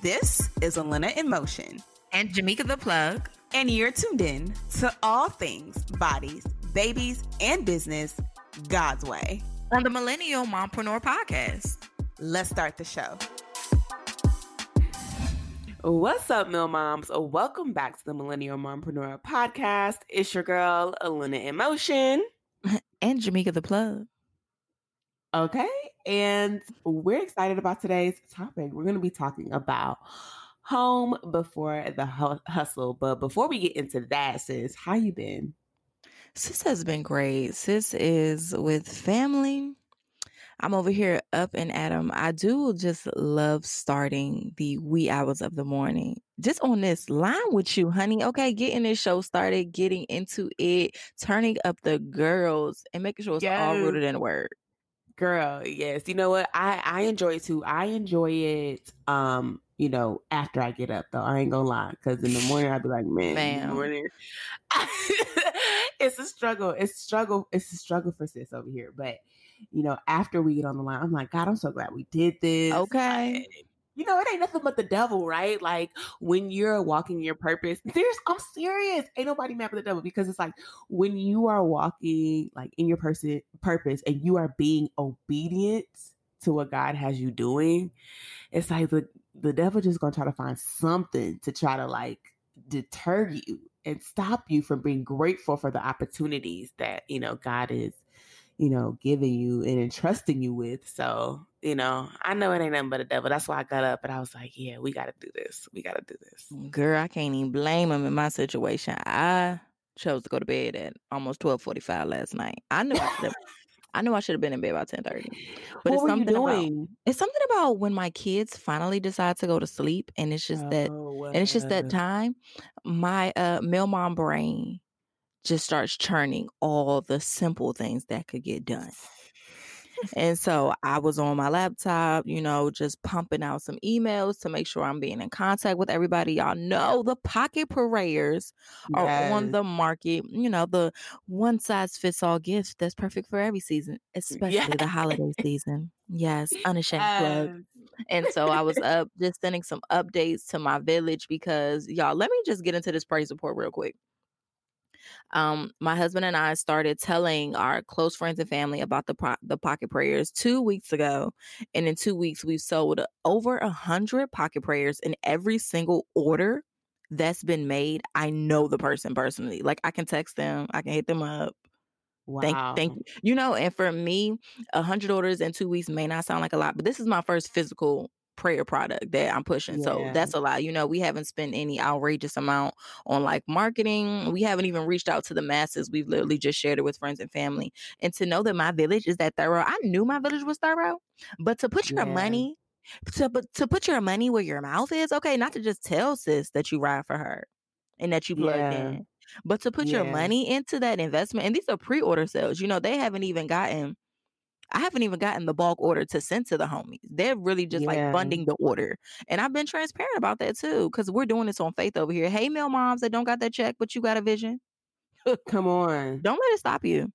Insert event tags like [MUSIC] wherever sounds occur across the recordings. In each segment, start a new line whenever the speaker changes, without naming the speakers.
This is Alina in Motion.
And Jamaica the Plug.
And you're tuned in to all things bodies, babies, and business God's way.
On the Millennial Mompreneur Podcast.
Let's start the show. What's up, Mill Moms? Welcome back to the Millennial Mompreneur Podcast. It's your girl, Alina in Motion. [LAUGHS]
And Jamaica the Plug.
Okay. And we're excited about today's topic. We're going to be talking about home before the hustle. But before we get into that, sis, how you been?
Sis has been great. Sis is with family. I'm over here up and at 'em. I do just love starting the wee hours of the morning. Just on this line with you, honey. Okay, getting this show started, getting into it, turning up the girls, and making sure it's yes. all rooted in word.
Girl, yes. You know what? I I enjoy it too. I enjoy it. Um, you know, after I get up though. I ain't gonna lie, because in the morning I'd be like, man, in the morning. [LAUGHS] it's a struggle. It's a struggle. It's a struggle for sis over here. But you know, after we get on the line, I'm like, God, I'm so glad we did this.
Okay.
You know, it ain't nothing but the devil, right? Like when you're walking your purpose, there's, I'm serious. Ain't nobody mad with the devil because it's like when you are walking like in your person purpose and you are being obedient to what God has you doing, it's like the, the devil just gonna try to find something to try to like deter you and stop you from being grateful for the opportunities that, you know, God is, you know, giving you and entrusting you with. So you know, I know it ain't nothing but a devil. That's why I got up and I was like, yeah, we got to do this. We got to do this.
Girl, I can't even blame him in my situation. I chose to go to bed at almost 12:45 last night. I knew I should [LAUGHS] I knew I should have been in bed by 10:30.
But what it's something
about it's something about when my kids finally decide to go to sleep and it's just oh, that and it's just that time my uh Mill Mom brain just starts churning all the simple things that could get done and so I was on my laptop, you know, just pumping out some emails to make sure I'm being in contact with everybody. Y'all know the pocket prayers are yes. on the market. You know, the one size fits all gift that's perfect for every season, especially yes. the holiday season. Yes, [LAUGHS] unashamed yes. plug. And so I was up just sending some updates to my village because y'all, let me just get into this praise report real quick um, my husband and I started telling our close friends and family about the pro- the pocket prayers two weeks ago, and in two weeks we've sold over a hundred pocket prayers in every single order that's been made. I know the person personally. Like I can text them, I can hit them up. Wow. Thank, thank you. You know, and for me, a hundred orders in two weeks may not sound like a lot, but this is my first physical prayer product that I'm pushing. Yeah. So that's a lot. You know, we haven't spent any outrageous amount on like marketing. We haven't even reached out to the masses. We've literally just shared it with friends and family. And to know that my village is that thorough, I knew my village was thorough, but to put your yeah. money to but to put your money where your mouth is, okay, not to just tell sis that you ride for her and that you plugged yeah. in, but to put your money into that investment. And these are pre-order sales. You know, they haven't even gotten I haven't even gotten the bulk order to send to the homies. They're really just yeah. like funding the order. And I've been transparent about that too, because we're doing this on faith over here. Hey, Mill Moms that don't got that check, but you got a vision.
Come on.
Don't let it stop you.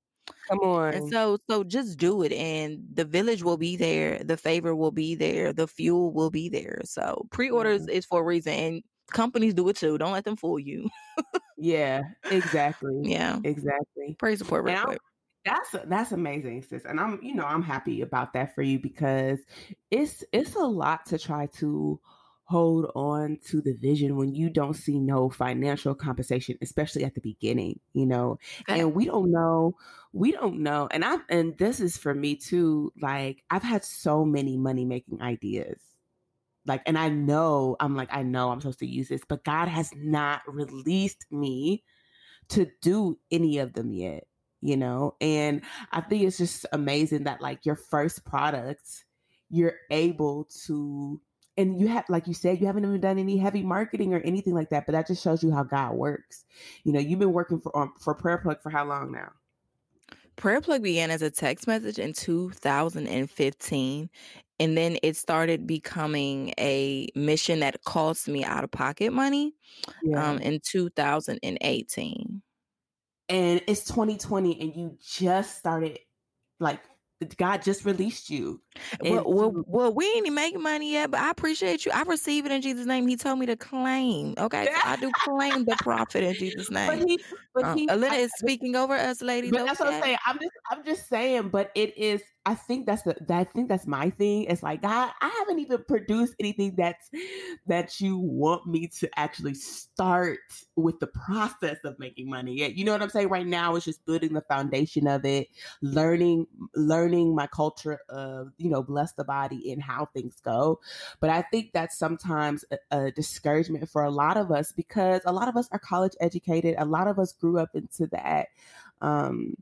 Come on.
And so so just do it and the village will be there, the favor will be there, the fuel will be there. So pre-orders mm-hmm. is for a reason and companies do it too. Don't let them fool you.
yeah, exactly. [LAUGHS]
Yeah.
Exactly.
Praise support real quick.
That's that's amazing, sis, and I'm you know I'm happy about that for you because it's it's a lot to try to hold on to the vision when you don't see no financial compensation, especially at the beginning, you know. And we don't know, we don't know. And I and this is for me too. Like I've had so many money making ideas. Like, and I know I'm like, I know I'm supposed to use this, but God has not released me to do any of them yet you know? And I think it's just amazing that like your first product, you're able to and you have like you said you haven't even done any heavy marketing or anything like that but that just shows you how god works you know you've been working for um, for prayer plug for how long now
prayer plug began as a text message in 2015 and then it started becoming a mission that cost me out of pocket money yeah. um, in 2018
and it's 2020 and you just started like God just released you
Well, well, well, we ain't making money yet, but I appreciate you. I receive it in Jesus' name. He told me to claim. Okay, so I do [LAUGHS] claim the profit in Jesus' name. But he, but uh, he, Alina I, is speaking over us, ladies.
But that's what I'm saying. I'm just, I'm just saying. But it is I think that's the I think that's my thing. It's like God, I haven't even produced anything that's that you want me to actually start with the process of making money yet. You know what I'm saying? Right now it's just building the foundation of it, learning learning my culture of, you know, bless the body and how things go. But I think that's sometimes a, a discouragement for a lot of us because a lot of us are college educated. A lot of us grew up into that um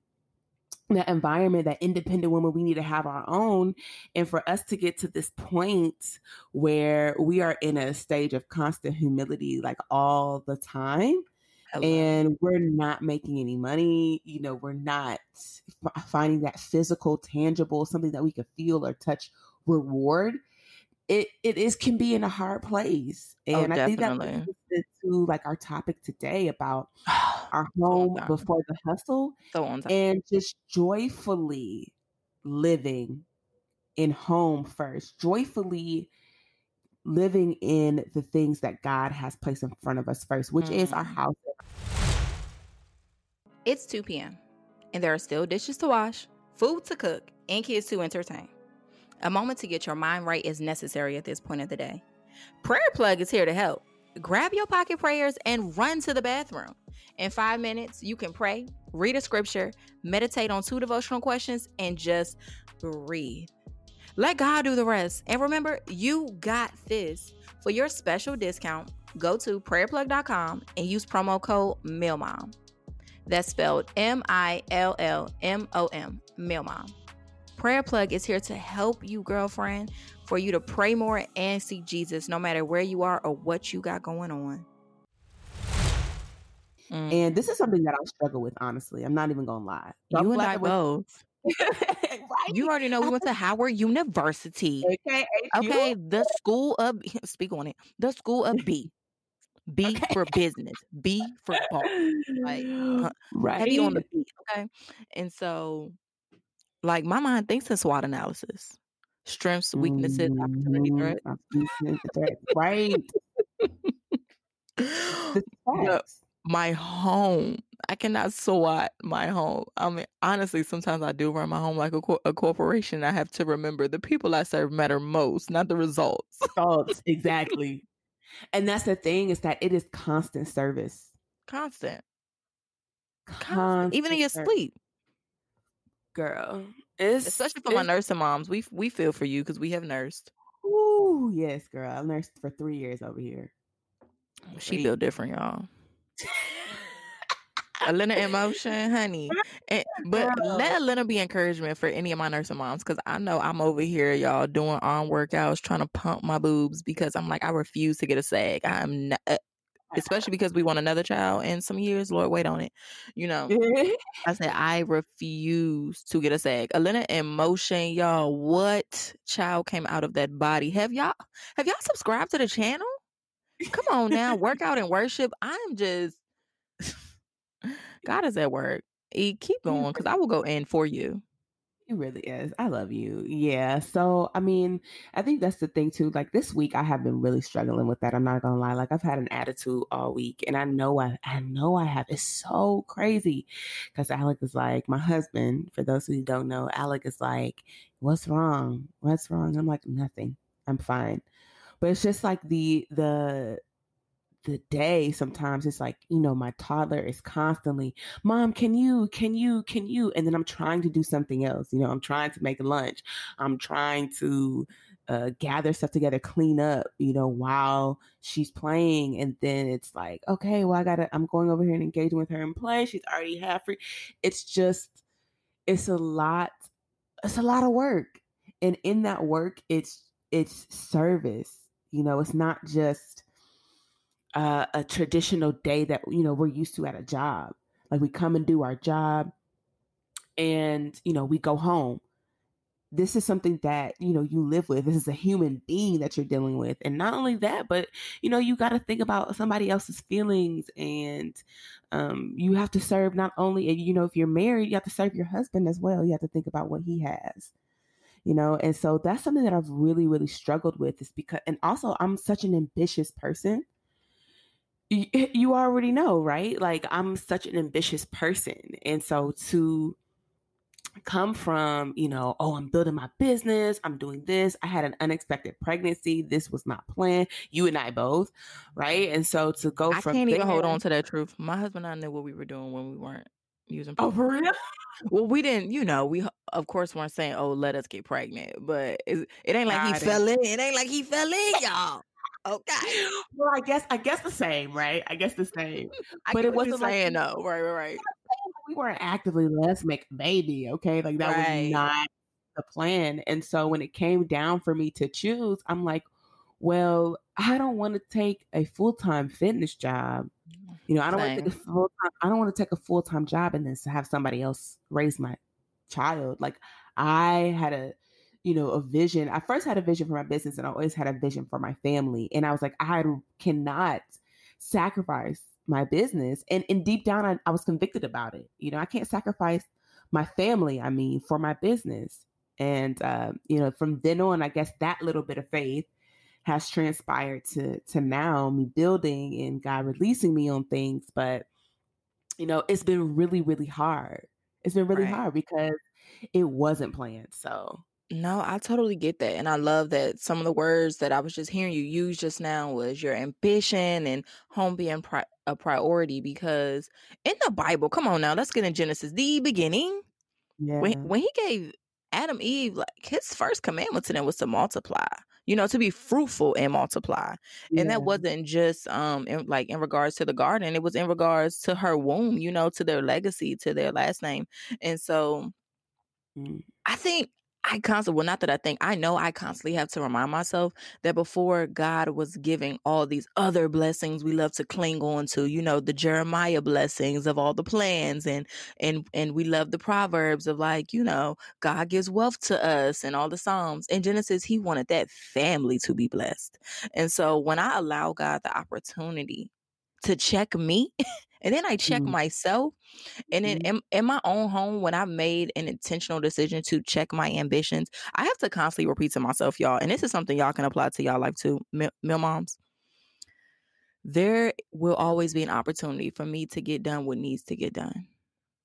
that environment, that independent woman, we need to have our own. And for us to get to this point where we are in a stage of constant humility, like all the time. And we're not making any money, you know, we're not f- finding that physical, tangible, something that we can feel or touch reward it it is can be in a hard place, oh, and oh, I think that brings to like our topic today about [SIGHS] our home so before the hustle,
so
and just joyfully living in home first, joyfully living in the things that God has placed in front of us first, which mm. is our mm. house.
It's 2 p.m., and there are still dishes to wash, food to cook, and kids to entertain. A moment to get your mind right is necessary at this point of the day. Prayer Plug is here to help. Grab your pocket prayers and run to the bathroom. In five minutes, you can pray, read a scripture, meditate on two devotional questions, and just breathe. Let God do the rest. And remember, you got this. For your special discount, go to prayerplug.com and use promo code MILLMOM. That's spelled M I L L M O M, MILLMOM. Prayer Plug is here to help you, girlfriend, for you to pray more and see Jesus no matter where you are or what you got going on.
Mm. And this is something that I struggle with, honestly. I'm not even gonna lie.
So you and I both. [LAUGHS] right? You already know we went to Howard University. Okay, okay. The school of [LAUGHS] speak on it. The school of B. [LAUGHS] B okay. for business. B for ball. Like right. [GASPS] heavy on the B. Okay. And so like my mind thinks in SWOT analysis. Strengths, weaknesses, mm, opportunity, threats.
right.
my home. I cannot SWOT my home. I mean, honestly, sometimes I do run my home like a, co- a corporation. I have to remember the people I serve matter most, not the results.
Results, exactly. and that's the thing is that it is constant service.
Constant. Constant. Even in your service. sleep
girl.
It's especially for it's, my nursing moms. We we feel for you because we have nursed.
Ooh, yes, girl. I nursed for three years over here.
She feel different, y'all. [LAUGHS] Alina in Motion, honey. And, but girl. let Alina be encouragement for any of my nursing moms because I know I'm over here, y'all, doing arm workouts, trying to pump my boobs because I'm like, I refuse to get a sag. I'm not, uh, especially because we want another child in some years. Lord, wait on it. You know, [LAUGHS] I said I refuse to get a sag. Alina in motion, y'all. What child came out of that body? Have y'all have y'all subscribed to the channel? Come on now, workout and worship. I'm just God is at work. E, keep going because I will go in for you.
It really is. I love you. Yeah. So, I mean, I think that's the thing too. Like this week, I have been really struggling with that. I'm not gonna lie. Like I've had an attitude all week, and I know I, I know I have. It's so crazy because Alec is like my husband. For those who don't know, Alec is like, "What's wrong? What's wrong?" I'm like, "Nothing. I'm fine." But it's just like the the the day sometimes it's like you know my toddler is constantly mom can you can you can you? And then i'm trying to do something else you know i'm trying to make lunch i'm trying to uh, gather stuff together clean up you know while she's playing and then it's like okay well i gotta i'm going over here and engaging with her in play she's already half free. It's just it's a lot it's a lot of work and in that work it's it's service you know it's not just uh, a traditional day that you know we're used to at a job. Like we come and do our job, and you know we go home. This is something that you know you live with. This is a human being that you're dealing with, and not only that, but you know you got to think about somebody else's feelings, and um, you have to serve not only you know if you're married, you have to serve your husband as well. You have to think about what he has you know and so that's something that i've really really struggled with is because and also i'm such an ambitious person [LAUGHS] you, already know right like i'm such an ambitious person and so to come from, you know, oh, I'm building my business, I'm doing this. I had an unexpected pregnancy. This was not planned. You and I both, right? And so to go
I
from
can't
there,
even hold on to that truth. My husband and I knew what we were doing when we weren't using.
Oh, for real?
Well, we didn't, you know, we of course weren't saying, "Oh, let us get pregnant," but it, it ain't like he fell in. It ain't like he fell in, y'all. Okay.
Well, I guess I guess the same, right? I guess the same. [LAUGHS]
but it wasn't like saying no, right, right, right
we weren't actively let's make a baby, okay? Like that right. was not the plan. And so when it came down for me to choose, I'm like, well, I don't want to take a full time fitness job. Mm, you know, I don't want to take a full time. I don't want to take a full time job and then have somebody else raise my child. Like I had a, you know, a vision. I first had a vision for my business, and I always had a vision for my family. And I was like, I cannot sacrifice my business. And, and deep down, I, I was convicted about it. You know, I can't sacrifice my family, I mean, for my business. And, uh, you know, from then on, I guess that little bit of faith has transpired to to now me building and God releasing me on things. But, you know, it's been really, really hard. It's been really right. hard because it wasn't planned. So
no, I totally get that. And I love that some of the words that I was just hearing you use just now was your ambition and home being pri- a priority because in the Bible, come on now, let's get in Genesis, the beginning. Yeah. When when he gave Adam Eve like his first commandment to them was to multiply, you know, to be fruitful and multiply. Yeah. And that wasn't just um in, like in regards to the garden, it was in regards to her womb, you know, to their legacy, to their last name. And so mm. I think I constantly, well, not that I think, I know I constantly have to remind myself that before God was giving all these other blessings we love to cling on to, you know, the Jeremiah blessings of all the plans and, and, and we love the Proverbs of like, you know, God gives wealth to us and all the Psalms. In Genesis, he wanted that family to be blessed. And so when I allow God the opportunity to check me [LAUGHS] and then I check mm-hmm. myself. And then mm-hmm. in, in, my own home, when I made an intentional decision to check my ambitions, I have to constantly repeat to myself, y'all, and this is something y'all can apply to y'all life too, mill, moms. There will always be an opportunity for me to get done what needs to get done.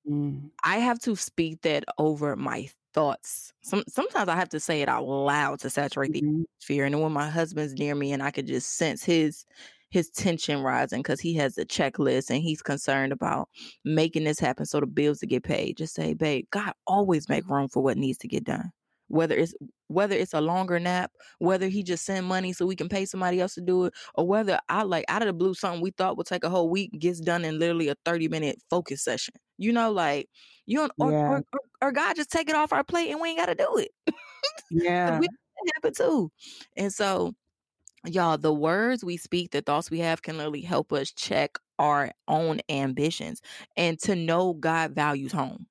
Mm. I have to speak that over my thoughts. Some sometimes I have to say it out loud to saturate mm-hmm. the atmosphere. And when my husband's near me and I could just sense his his tension rising because he has a checklist and he's concerned about making this happen so the bills to get paid. Just say, babe, God always make room for what needs to get done. Whether it's whether it's a longer nap, whether he just send money so we can pay somebody else to do it, or whether I like out of the blue something we thought would take a whole week gets done in literally a 30 minute focus session. You know, like you don't or, yeah. or, or, or God just take it off our plate and we ain't gotta do it. [LAUGHS]
Yeah.
we happen too. And so y'all the words we speak the thoughts we have can literally help us check our own ambitions and to know god values home.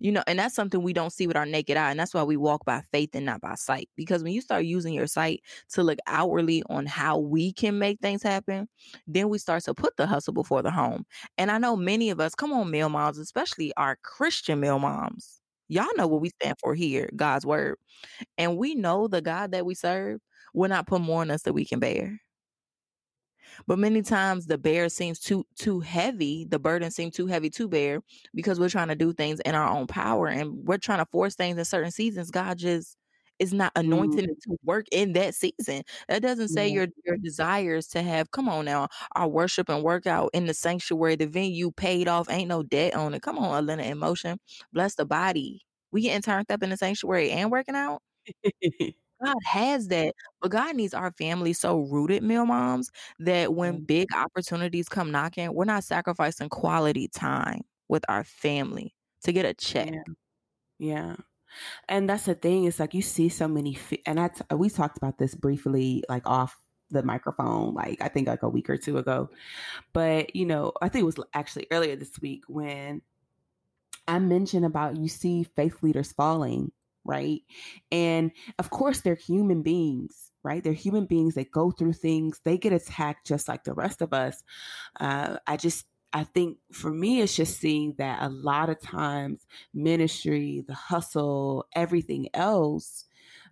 You know and that's something we don't see with our naked eye and that's why we walk by faith and not by sight because when you start using your sight to look outwardly on how we can make things happen then we start to put the hustle before the home. And i know many of us come on Mill Moms especially our christian Mill Moms y'all know what we stand for here god's word. And we know the god that we serve will not put more on us that we can bear. But many times the bear seems too too heavy, the burden seems too heavy to bear because we're trying to do things in our own power and we're trying to force things in certain seasons. God just is not anointing mm. to work in that season. That doesn't say yeah. your your desires to have, come on now, our worship and workout in the sanctuary, the venue paid off, ain't no debt on it. Come on, Alina in Motion. Bless the body. We getting turned up in the sanctuary and working out. [LAUGHS] God has that, but God needs our family so rooted, Mill Moms, that when mm. big opportunities come knocking, we're not sacrificing quality time with our family to get a check.
Yeah. yeah. And that's the thing. It's like you see so many, and I t- we talked about this briefly, like off the microphone, like I think like a week or two ago. But you know, I think it was actually earlier this week when I mentioned about you see faith leaders falling right? And of course, they're human beings, right? They're human beings. They go through things. They get attacked just like the rest of us. Uh, I just, I think for me, it's just seeing that a lot of times ministry, the hustle, everything else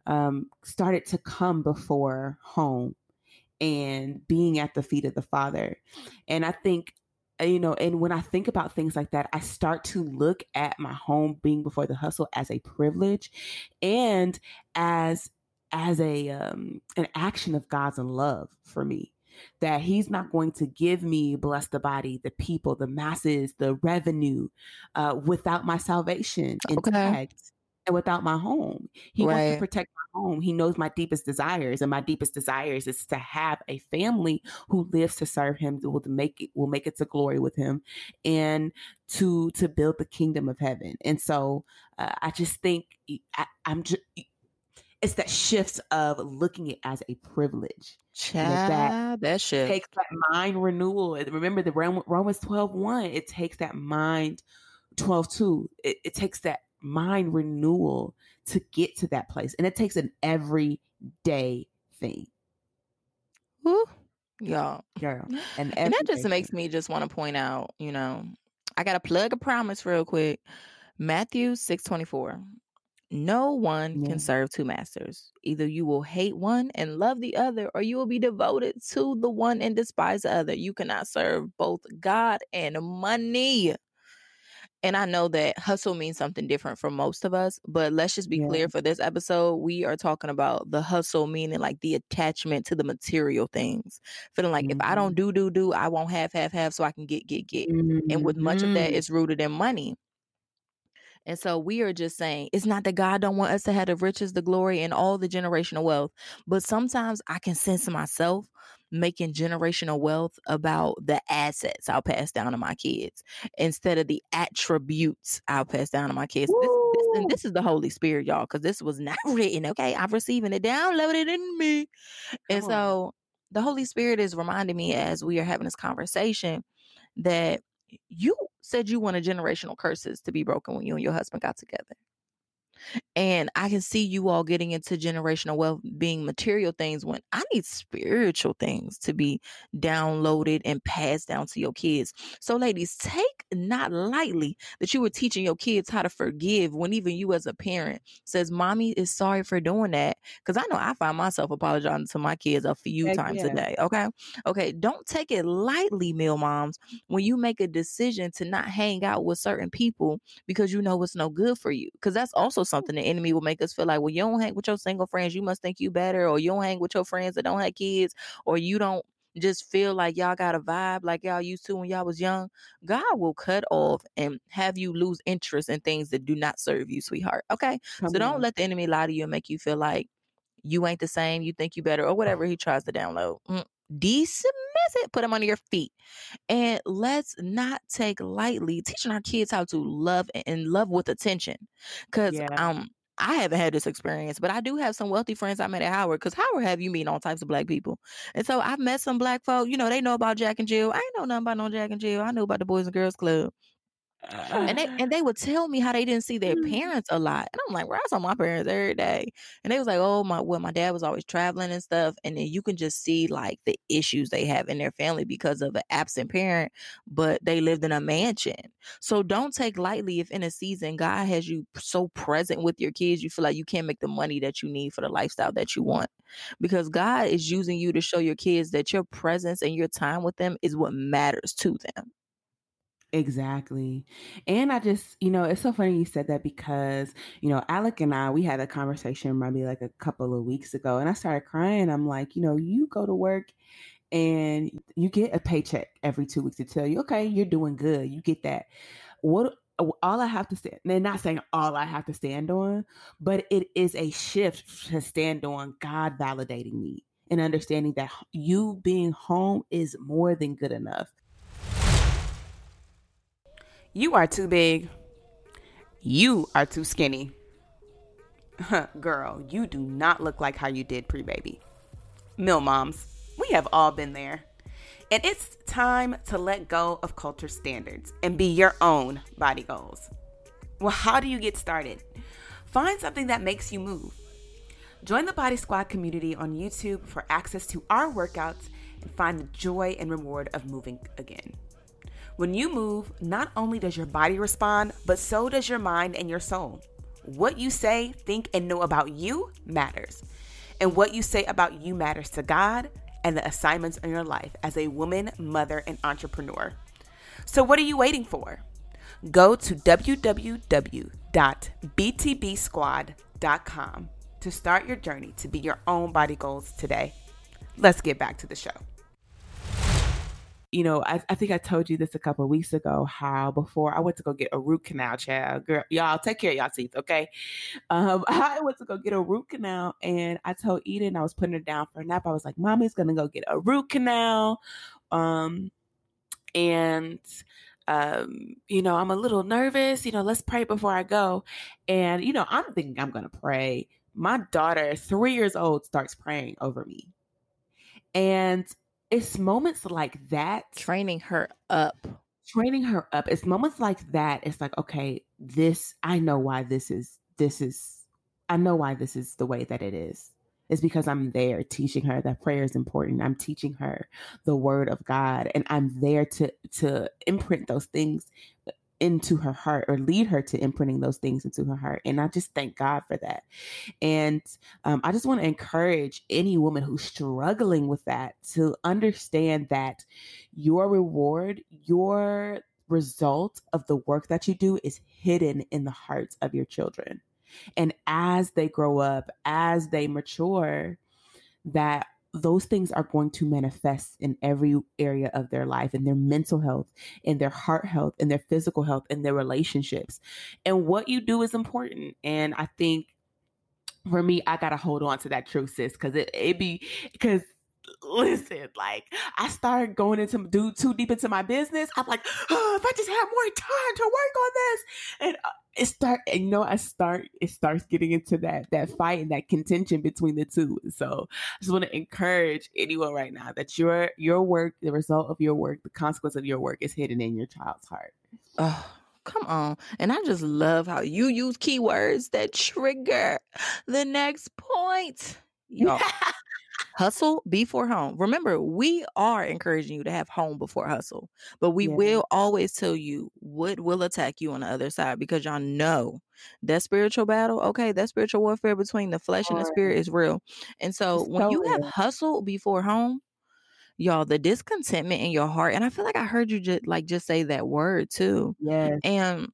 um, started to come before home and being at the feet of the Father. And I think you know, and when I think about things like that, I start to look at my home being before the hustle as a privilege and as as a um an action of God's love for me. That he's not going to give me bless the body, the people, the masses, the revenue, uh, without my salvation okay. And without my home. He right. wants to protect my home. He knows my deepest desires, and my deepest desires is to have a family who lives to serve him, will make it will make it to glory with him, and to to build the kingdom of heaven. And so uh, I just think I, I'm just it's that shift of looking it as a privilege.
Child, that, that shift
takes that mind renewal. Remember the Romans 12 1, it takes that mind 12 2. It, it takes that mind renewal to get to that place. And it takes an everyday thing.
Woo. Y'all. Girl. [LAUGHS] And, and that just makes me just want to point out, you know, I got to plug a promise real quick. Matthew 6 24. No one yeah. can serve two masters. Either you will hate one and love the other, or you will be devoted to the one and despise the other. You cannot serve both God and money and I know that hustle means something different for most of us, but let's just be yeah. clear for this episode, we are talking about the hustle meaning like the attachment to the material things. Feeling like mm-hmm. if I don't mm-hmm. do do do, I won't have have have so I can get get get. Mm-hmm. And with much of that mm-hmm. it's rooted in money. And so we are just saying it's not that God don't want us to have the riches, the glory, and all the generational wealth, but sometimes I can sense myself making generational wealth about the assets I'll pass down to my kids instead of the attributes I'll pass down to my kids. This, this, this, is the Holy Spirit, y'all, because this was not [LAUGHS] written. Okay, I'm receiving it downloaded in me, Come and on. so the Holy Spirit is reminding me as we are having this conversation that you said you wanted generational curses to be broken when you and your husband got together. And I can see you all getting into generational wealth being material things when I need spiritual things to be downloaded and passed down to your kids. So, ladies, take not lightly that you were teaching your kids how to forgive when even you as a parent says, Mommy is sorry for doing that. Because I know I find myself apologizing to my kids a few Heck times yeah. a day. Okay. Okay. Don't take it lightly, Mill Moms, when you make a decision to not hang out with certain people because you know it's no good for you. Because that's also something the enemy will make us feel like, well, you don't hang with your single friends, you must think you better, or you don't hang with your friends that don't have kids, or you don't just feel like y'all got a vibe like y'all used to when y'all was young, God will cut off and have you lose interest in things that do not serve you, sweetheart. Okay. Come so don't let the enemy lie to you and make you feel like you ain't the same, you think you better, or whatever he tries to download. Mm. Dismiss it, put them under your feet. And let's not take lightly teaching our kids how to love and love with attention. Cause yeah. um I haven't had this experience, but I do have some wealthy friends I met at Howard because Howard have you meet all types of black people. And so I've met some black folk, you know, they know about Jack and Jill. I ain't know nothing about no Jack and Jill. I know about the Boys and Girls Club and they and they would tell me how they didn't see their mm. parents a lot. And I'm like, well, I saw my parents every day. And they was like, oh my well, my dad was always traveling and stuff. And then you can just see like the issues they have in their family because of an absent parent, but they lived in a mansion. So don't take lightly if in a season God has you so present with your kids, you feel like you can't make the money that you need for the lifestyle that you want. Because God is using you to show your kids that your presence and your time with them is what matters to them.
Exactly. And I just, you know, it's so funny you said that because, you know, Alec and I, we had a conversation maybe like a couple of weeks ago and I started crying. I'm like, you know, you go to work and you get a paycheck every two weeks to tell you, okay, you're doing good. You get that. What all I have to stand, they're not saying all I have to stand on, but it is a shift to stand on God validating me and understanding that you being home is more than good enough. You are too big. You are too skinny. Girl, you do not look like how you did pre baby. Mill moms, we have all been there. And it's time to let go of culture standards and be your own body goals. Well, how do you get started? Find something that makes you move. Join the Body Squad community on YouTube for access to our workouts and find the joy and reward of moving again. When you move, not only does your body respond, but so does your mind and your soul. what you say, think, and know about you matters. And what you say about you matters to God and the assignments in your life as a woman, mother, and entrepreneur. So, what are you waiting for? Go to www.btbsquad.com to start your journey to be your own body goals today. Let's get back to the show you know, I, I, think I told you this a couple weeks ago how before I went to go get a root canal, child. Girl, y'all take care of y'all teeth, okay? Um, [LAUGHS] I went to go get a root canal and I told Eden I was putting her down for a nap. I was like, Mommy's gonna go get a root canal. Um, and um, you know, I'm a little nervous, you know, let's pray before I go. And, you know, I'm thinking I'm gonna pray. My daughter, three years old, starts praying over me. And it's moments like that
training her up.
Training her up. It's moments like that it's like okay this i know why this is this is i know why this is the way that it is. It's because i'm there teaching her that prayer is important. I'm teaching her the word of god and i'm there to to imprint those things into her heart or lead her to imprinting those things into her heart. And I just thank God for that. And um, I just want to encourage any woman who's struggling with that to understand that your reward, your result of the work that you do is hidden in the hearts of your children. And as they grow up, as they mature, that those things are going to manifest in every area of their life in their mental health in their heart health in their physical health in their relationships and what you do is important and i think for me i gotta hold on to that truth sis because it, it be because listen, like I started going into do too deep into my business. I'm like, oh, if I just had more time to work on this, and uh, it start, you know, I start, it starts getting into that that fight and that contention between the two. So I just want to encourage anyone right now that your your work, the result of your work, the consequence of your work is hidden in your child's heart.
Oh, come on. And I just love how you use keywords that trigger the next point. Y'all, [LAUGHS] hustle before home. Remember, we are encouraging you to have home before hustle, but we yeah. will always tell you what will attack you on the other side because y'all know that spiritual battle, okay, that spiritual warfare between the flesh and the spirit is real. And so it's when you real. have hustle before home, y'all the discontentment in your heart and i feel like i heard you just like just say that word too
yeah
and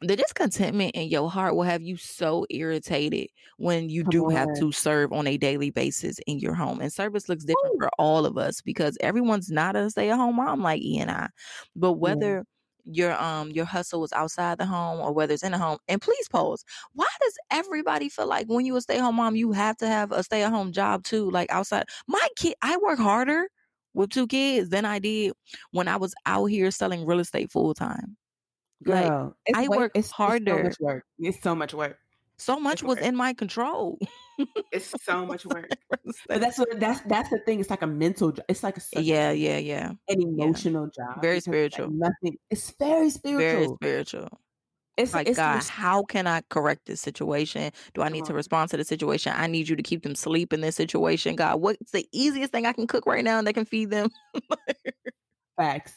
the discontentment in your heart will have you so irritated when you Come do on. have to serve on a daily basis in your home. And service looks different Ooh. for all of us because everyone's not a stay-at-home mom like E and I. But whether yeah. your um your hustle is outside the home or whether it's in the home, and please pause. Why does everybody feel like when you a stay-at-home mom, you have to have a stay-at-home job too? Like outside, my kid, I work harder with two kids than I did when I was out here selling real estate full time.
Girl,
like, I way, work it's, harder.
It's so much work. It's so much work.
So much was in my control.
it's so much work. [LAUGHS] but that's what that's that's the thing. It's like a mental. It's like a
yeah, yeah, yeah.
An emotional
yeah.
job.
Very spiritual.
Like nothing. It's very spiritual.
Very spiritual. It's like it's, God. It's, how can I correct this situation? Do I need to respond to the situation? I need you to keep them sleep in this situation. God, what's the easiest thing I can cook right now and that can feed them? [LAUGHS]
Facts.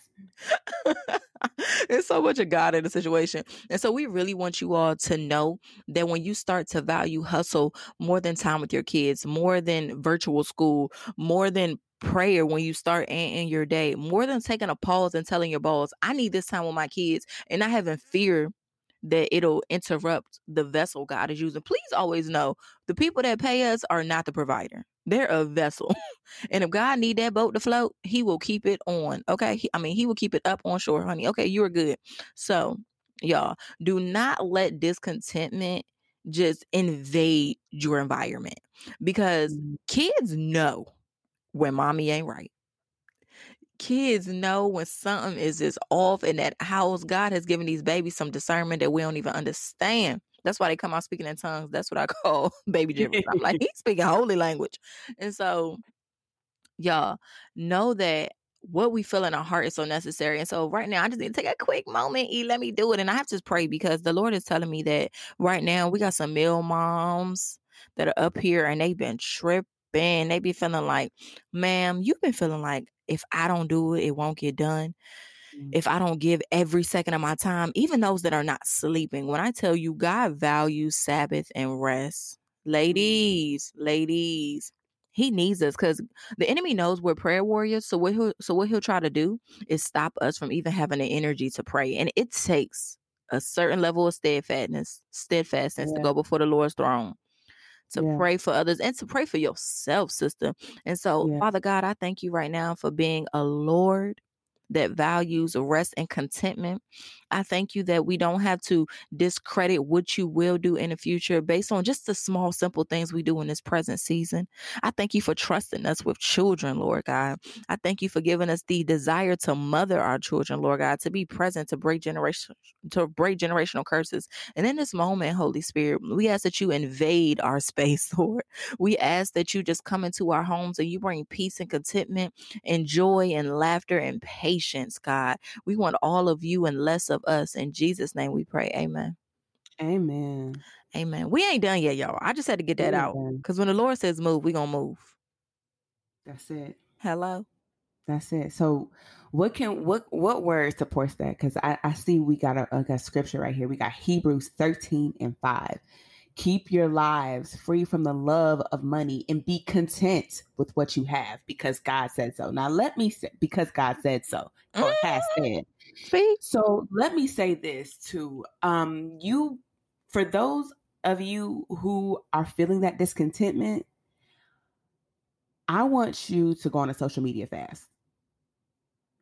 [LAUGHS]
There's so much of God in the situation. And so we really want you all to know that when you start to value hustle more than time with your kids, more than virtual school, more than prayer when you start in your day, more than taking a pause and telling your boss, I need this time with my kids, and not having fear that it'll interrupt the vessel God is using. Please always know the people that pay us are not the provider. They're a vessel. [LAUGHS] and if God need that boat to float, he will keep it on. Okay. He, I mean, he will keep it up on shore, honey. Okay, you're good. So, y'all, do not let discontentment just invade your environment because mm. kids know when mommy ain't right kids know when something is just off in that house. God has given these babies some discernment that we don't even understand. That's why they come out speaking in tongues. That's what I [LAUGHS] call baby [LAUGHS] gibberish. I'm like, he's speaking holy language. And so, y'all know that what we feel in our heart is so necessary. And so right now, I just need to take a quick moment. E, let me do it. And I have to pray because the Lord is telling me that right now we got some Mill Moms that are up here and they've been tripping. They be feeling like, ma'am, you've been feeling like if I don't do it, it won't get done. If I don't give every second of my time, even those that are not sleeping. When I tell you God values Sabbath and rest, mm. ladies, ladies, he needs us because the enemy knows we're prayer warriors. So what he'll so what he'll try to do is stop us from even having the energy to pray. And it takes a certain level of steadfastness, steadfastness yeah. to go before the Lord's throne to yeah. pray for others and to pray for yourself, sister. And so, yeah. Father God, I thank you right now for being a Lord that values rest and contentment. I thank you that we don't have to discredit what you will do in the future based on just the small, simple things we do in this present season. I thank you for trusting us with children, Lord God. I thank you for giving us the desire to mother our children, Lord God, to be present, to break generation, to break generational curses. And in this moment, Holy Spirit, we ask that you invade our space, [LAUGHS] Lord. We ask that you just come into our homes and you bring peace and contentment and joy and laughter and patience, God. We want all of you and less of us. In Jesus' name we pray. Amen.
Amen.
Amen. We ain't done yet, y'all. I just had to get that out. Because when the Lord says move, we gonna move.
That's it.
Hello.
That's it. So what can what what word supports that? Because I, I see we got a, a scripture right here. We got Hebrews 13 and 5. Keep your lives free from the love of money and be content with what you have because God said so. Now let me say because God said so or has said. See? So let me say this too. Um, you, for those of you who are feeling that discontentment, I want you to go on a social media fast.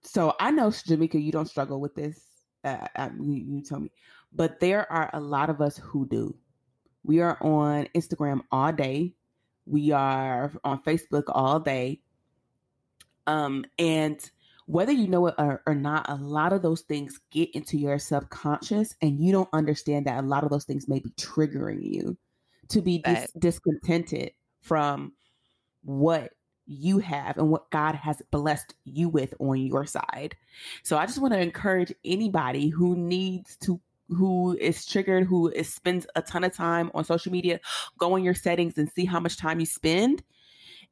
So I know, Jamaica, you don't struggle with this. Uh, uh you, you tell me, but there are a lot of us who do. We are on Instagram all day. We are on Facebook all day. Um, and whether you know it or, or, not, a lot of those things get into your subconscious, and you don't understand that a lot of those things may be triggering you to be dis- discontented from what you have and what God has blessed you with on your side. So I just want to encourage anybody who needs to who is triggered, who is, spends a ton of time on social media, go in your settings and see how much time you spend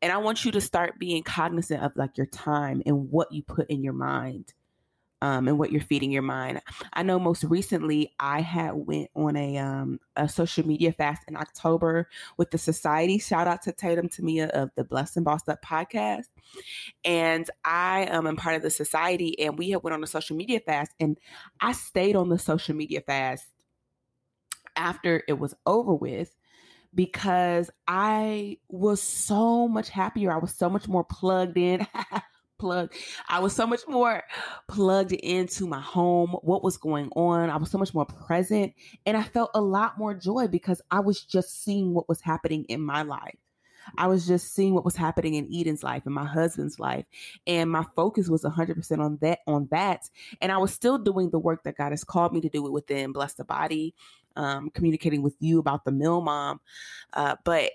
and I want you to start being cognizant of like your time and what you put in your mind. Um, and what you're feeding your mind. I know most recently I had went on a um, a social media fast in October with the society. Shout out to Tatum Temia of the Blessed and Bossed Up podcast. And I am um, part of the society and we had went on a social media fast and I stayed on the social media fast after it was over with because I was so much happier. I was so much more plugged in. [LAUGHS] plugged. I was so much more plugged into my home, what was going on. I was so much more present and I felt a lot more joy because I was just seeing what was happening in my life. I was just seeing what was happening in Eden's life and my husband's life. And my focus was 100% on that on that. And I was still doing the work that God has called me to do it within Bless the Body, um, communicating with you about the mill mom. Uh, but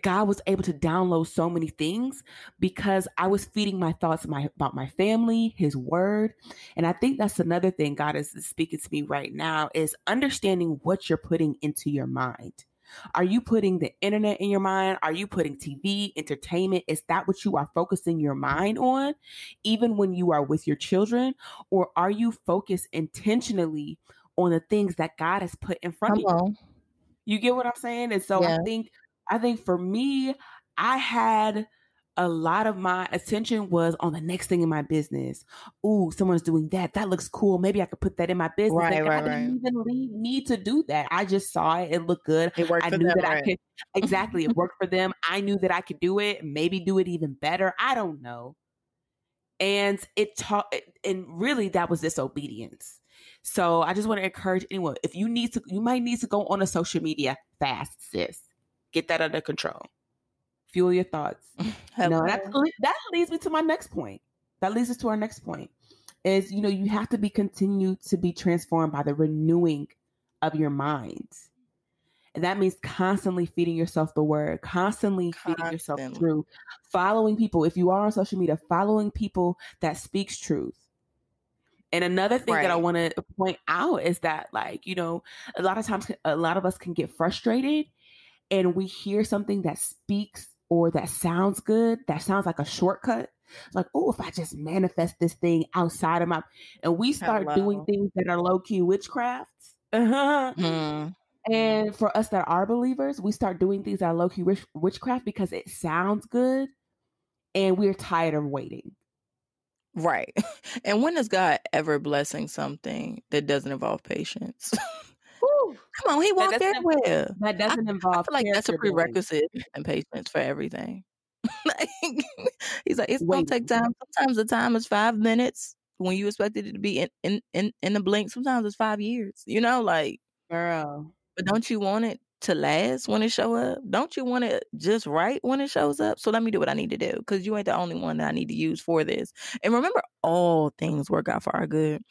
God was able to download so many things because I was feeding my thoughts my, about my family, His Word, and I think that's another thing God is speaking to me right now is understanding what you're putting into your mind. Are you putting the internet in your mind? Are you putting TV, entertainment? Is that what you are focusing your mind on, even when you are with your children? Or are you focused intentionally on the things that God has put in front of you? You get what I'm saying? And so yeah. I think I think for me, I had a lot of my attention was on the next thing in my business. Ooh, someone's doing that. That looks cool. Maybe I could put that in my business. Right, like, right, I didn't right. even need to do that. I just saw it. It looked good.
It worked
I
knew
them,
that.
I could exactly. It worked for them. I knew that I could do it. Maybe do it even better. I don't know. And it taught. And really, that was disobedience. So I just want to encourage anyone: if you need to, you might need to go on a social media fast, sis. Get that under control fuel your thoughts. [LAUGHS] know, that, that leads me to my next point. That leads us to our next point is, you know, you have to be continued to be transformed by the renewing of your mind. And that means constantly feeding yourself the word, constantly Constant. feeding yourself through following people. If you are on social media, following people that speaks truth. And another thing right. that I want to point out is that, like, you know, a lot of times, a lot of us can get frustrated and we hear something that speaks or that sounds good, that sounds like a shortcut, like, oh, if I just manifest this thing outside of my, and we start Hello. doing things that are low key witchcrafts. mm. [LAUGHS] And for us that are believers, we start doing things that are low key witch- witchcraft because it sounds good, and we're tired of waiting.
Right. [LAUGHS] And when is God ever blessing something that doesn't involve patience? [LAUGHS] Come on, he walked everywhere.
That doesn't involve. I
like that's a prerequisite and patience for everything. [LAUGHS] like, he's like, it's Wait. gonna take time. Sometimes the time is five minutes when you expected it to be in in in, in the blink. Sometimes it's five years. You know, like
girl.
But don't you want it to last when it show up? Don't you want it just right when it shows up? So let me do what I need to do because you ain't the only one that I need to use for this. And remember, all things work out for our good.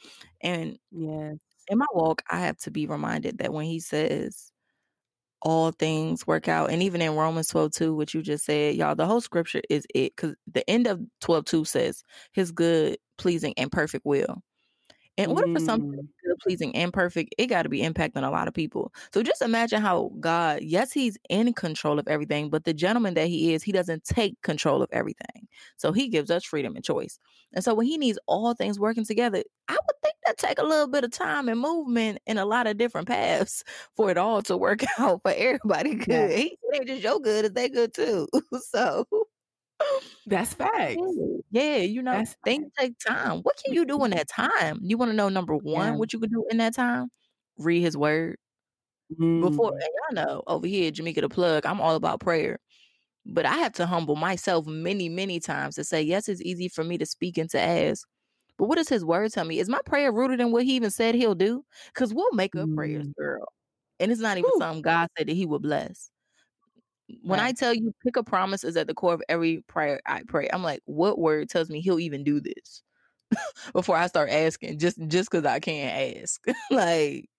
And
yeah,
in my walk, I have to be reminded that when he says all things work out, and even in Romans 12 2, what you just said, y'all, the whole scripture is it because the end of 12 2 says his good, pleasing, and perfect will. In order mm. for something good, pleasing, and perfect, it got to be impacting a lot of people. So just imagine how God, yes, He's in control of everything, but the gentleman that He is, He doesn't take control of everything. So He gives us freedom and choice. And so when He needs all things working together, I would think that take a little bit of time and movement in a lot of different paths [LAUGHS] for it all to work [LAUGHS] out for everybody good. Yeah. He ain't just your good, is they good too. [LAUGHS] so
that's facts.
Yeah, you know, That's things take time. What can you do in that time? You want to know number one, yeah. what you can do in that time? Read his word. Mm. Before y'all know, over here, Jamaica the plug, I'm all about prayer. But I have to humble myself many, many times to say, yes, it's easy for me to speak and to ask. But what does his word tell me? Is my prayer rooted in what he even said he'll do? Because we'll make up mm. prayers, girl. And it's not even Whew. something God said that he would bless when right. I tell you pick a promise is at the core of every prayer I pray, I'm like, what word tells me he'll even do this [LAUGHS] before I start asking? Just just because I can't ask, [LAUGHS] like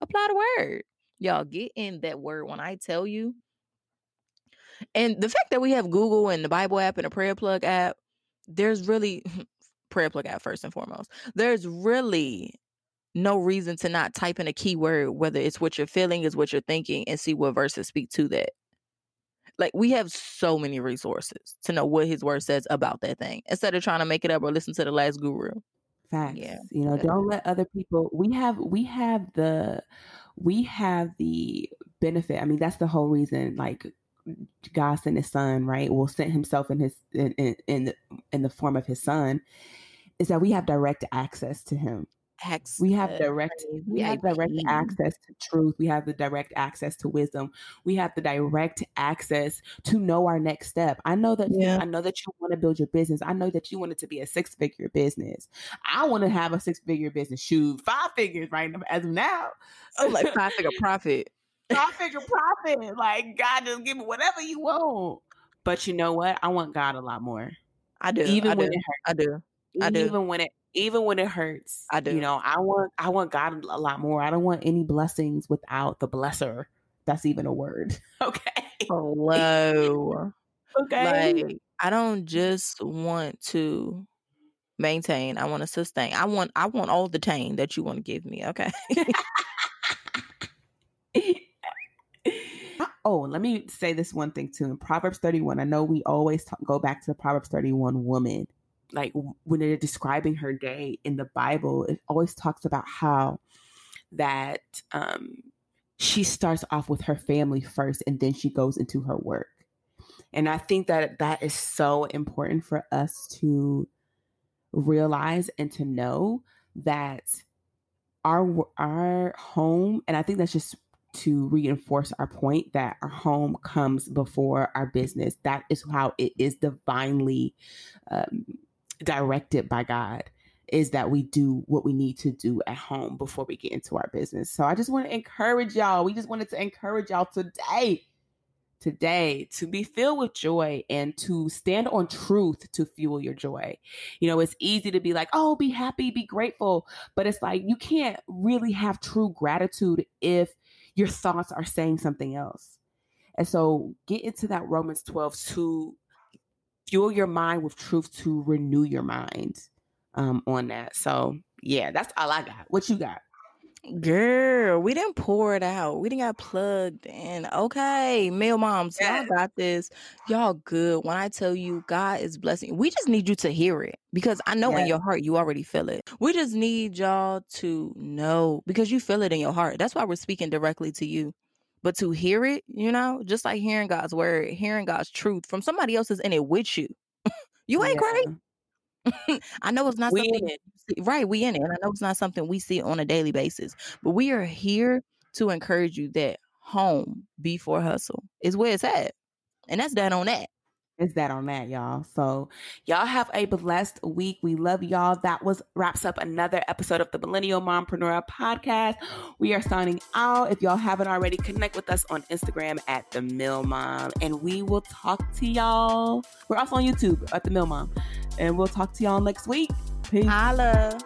apply the word, y'all. Get in that word when I tell you. And the fact that we have Google and the Bible app and a PrayerPlug app, there's really [LAUGHS] PrayerPlug app first and foremost. There's really no reason to not type in a keyword, whether it's what you're feeling, is what you're thinking, and see what verses speak to that. Like we have so many resources to know what his word says about that thing instead of trying to make it up or listen to the last guru.
Facts. Yeah. You know, don't let other people we have we have the we have the benefit. I mean, that's the whole reason like God sent his son, right? Well, sent himself in his in in in the, in the form of his son is that we have direct access to him access. We have direct we have direct access to truth. We have the direct access to wisdom. We have the direct access to know our next step. I know that yeah. I know that you want to build your business. I know that you want it to be a six figure business. I want to have a six figure business. Shoot, five figures right now as of now.
Oh, like [LAUGHS] five figure profit.
five figure profit. Like God just give me whatever you want. But you know what? I want God a lot more.
I do. Even I when do. it hurts. I do. I do.
Even when it even when it hurts. I do. You know, I want I want God a lot more. I don't want any blessings without the blesser. That's even a word. [LAUGHS] Okay.
Hello. [LAUGHS]
okay.
Like I don't just want to maintain. I want to sustain. I want I want all the tane that you want to give me. Okay. [LAUGHS]
oh, let me say this one thing too. In Proverbs 31, I know we always talk, go back to the Proverbs 31 woman like when they're describing her day in the Bible, it always talks about how that um, she starts off with her family first and then she goes into her work. And I think that that is so important for us to realize and to know that our our home and I think that's just to reinforce our point that our home comes before our business. That is how it is divinely um, directed by God is that we do what we need to do at home before we get into our business. So I just want to encourage y'all. We just wanted to encourage y'all today, today to be filled with joy and to stand on truth to fuel your joy. You know, it's easy to be like, oh, be happy, be grateful. But it's like you can't really have true gratitude if your thoughts are saying something else. And so get into that Romans 12 to fuel your mind with truth to renew your mind um, on that. So yeah, that's all I got. What you got?
Girl, we didn't pour it out. We didn't got plugged in. Okay, Mill Moms, yes. y'all got this. Y'all good. When I tell you God is blessing, we just need you to hear it because I know yes. in your heart you already feel it. We just need y'all to know because you feel it in your heart. That's why we're speaking directly to you. But to hear it, you know, just like hearing God's word, hearing God's truth from somebody else is in it with you. [LAUGHS] you ain't yeah. great. [LAUGHS] I know it's not we something it. right. We in it. And I know it's not something we see on a daily basis, but we are here to encourage you that home before hustle is where it's at, and that's that on that.
Is that on that, y'all? So, y'all have a blessed week. We love y'all. That was wraps up another episode of the Millennial Mompreneur podcast. We are signing out. If y'all haven't already, connect with us on Instagram at the Mill Mom, and we will talk to y'all. We're also on YouTube at the Mill Mom, and we'll talk to y'all next week.
Peace. Holla.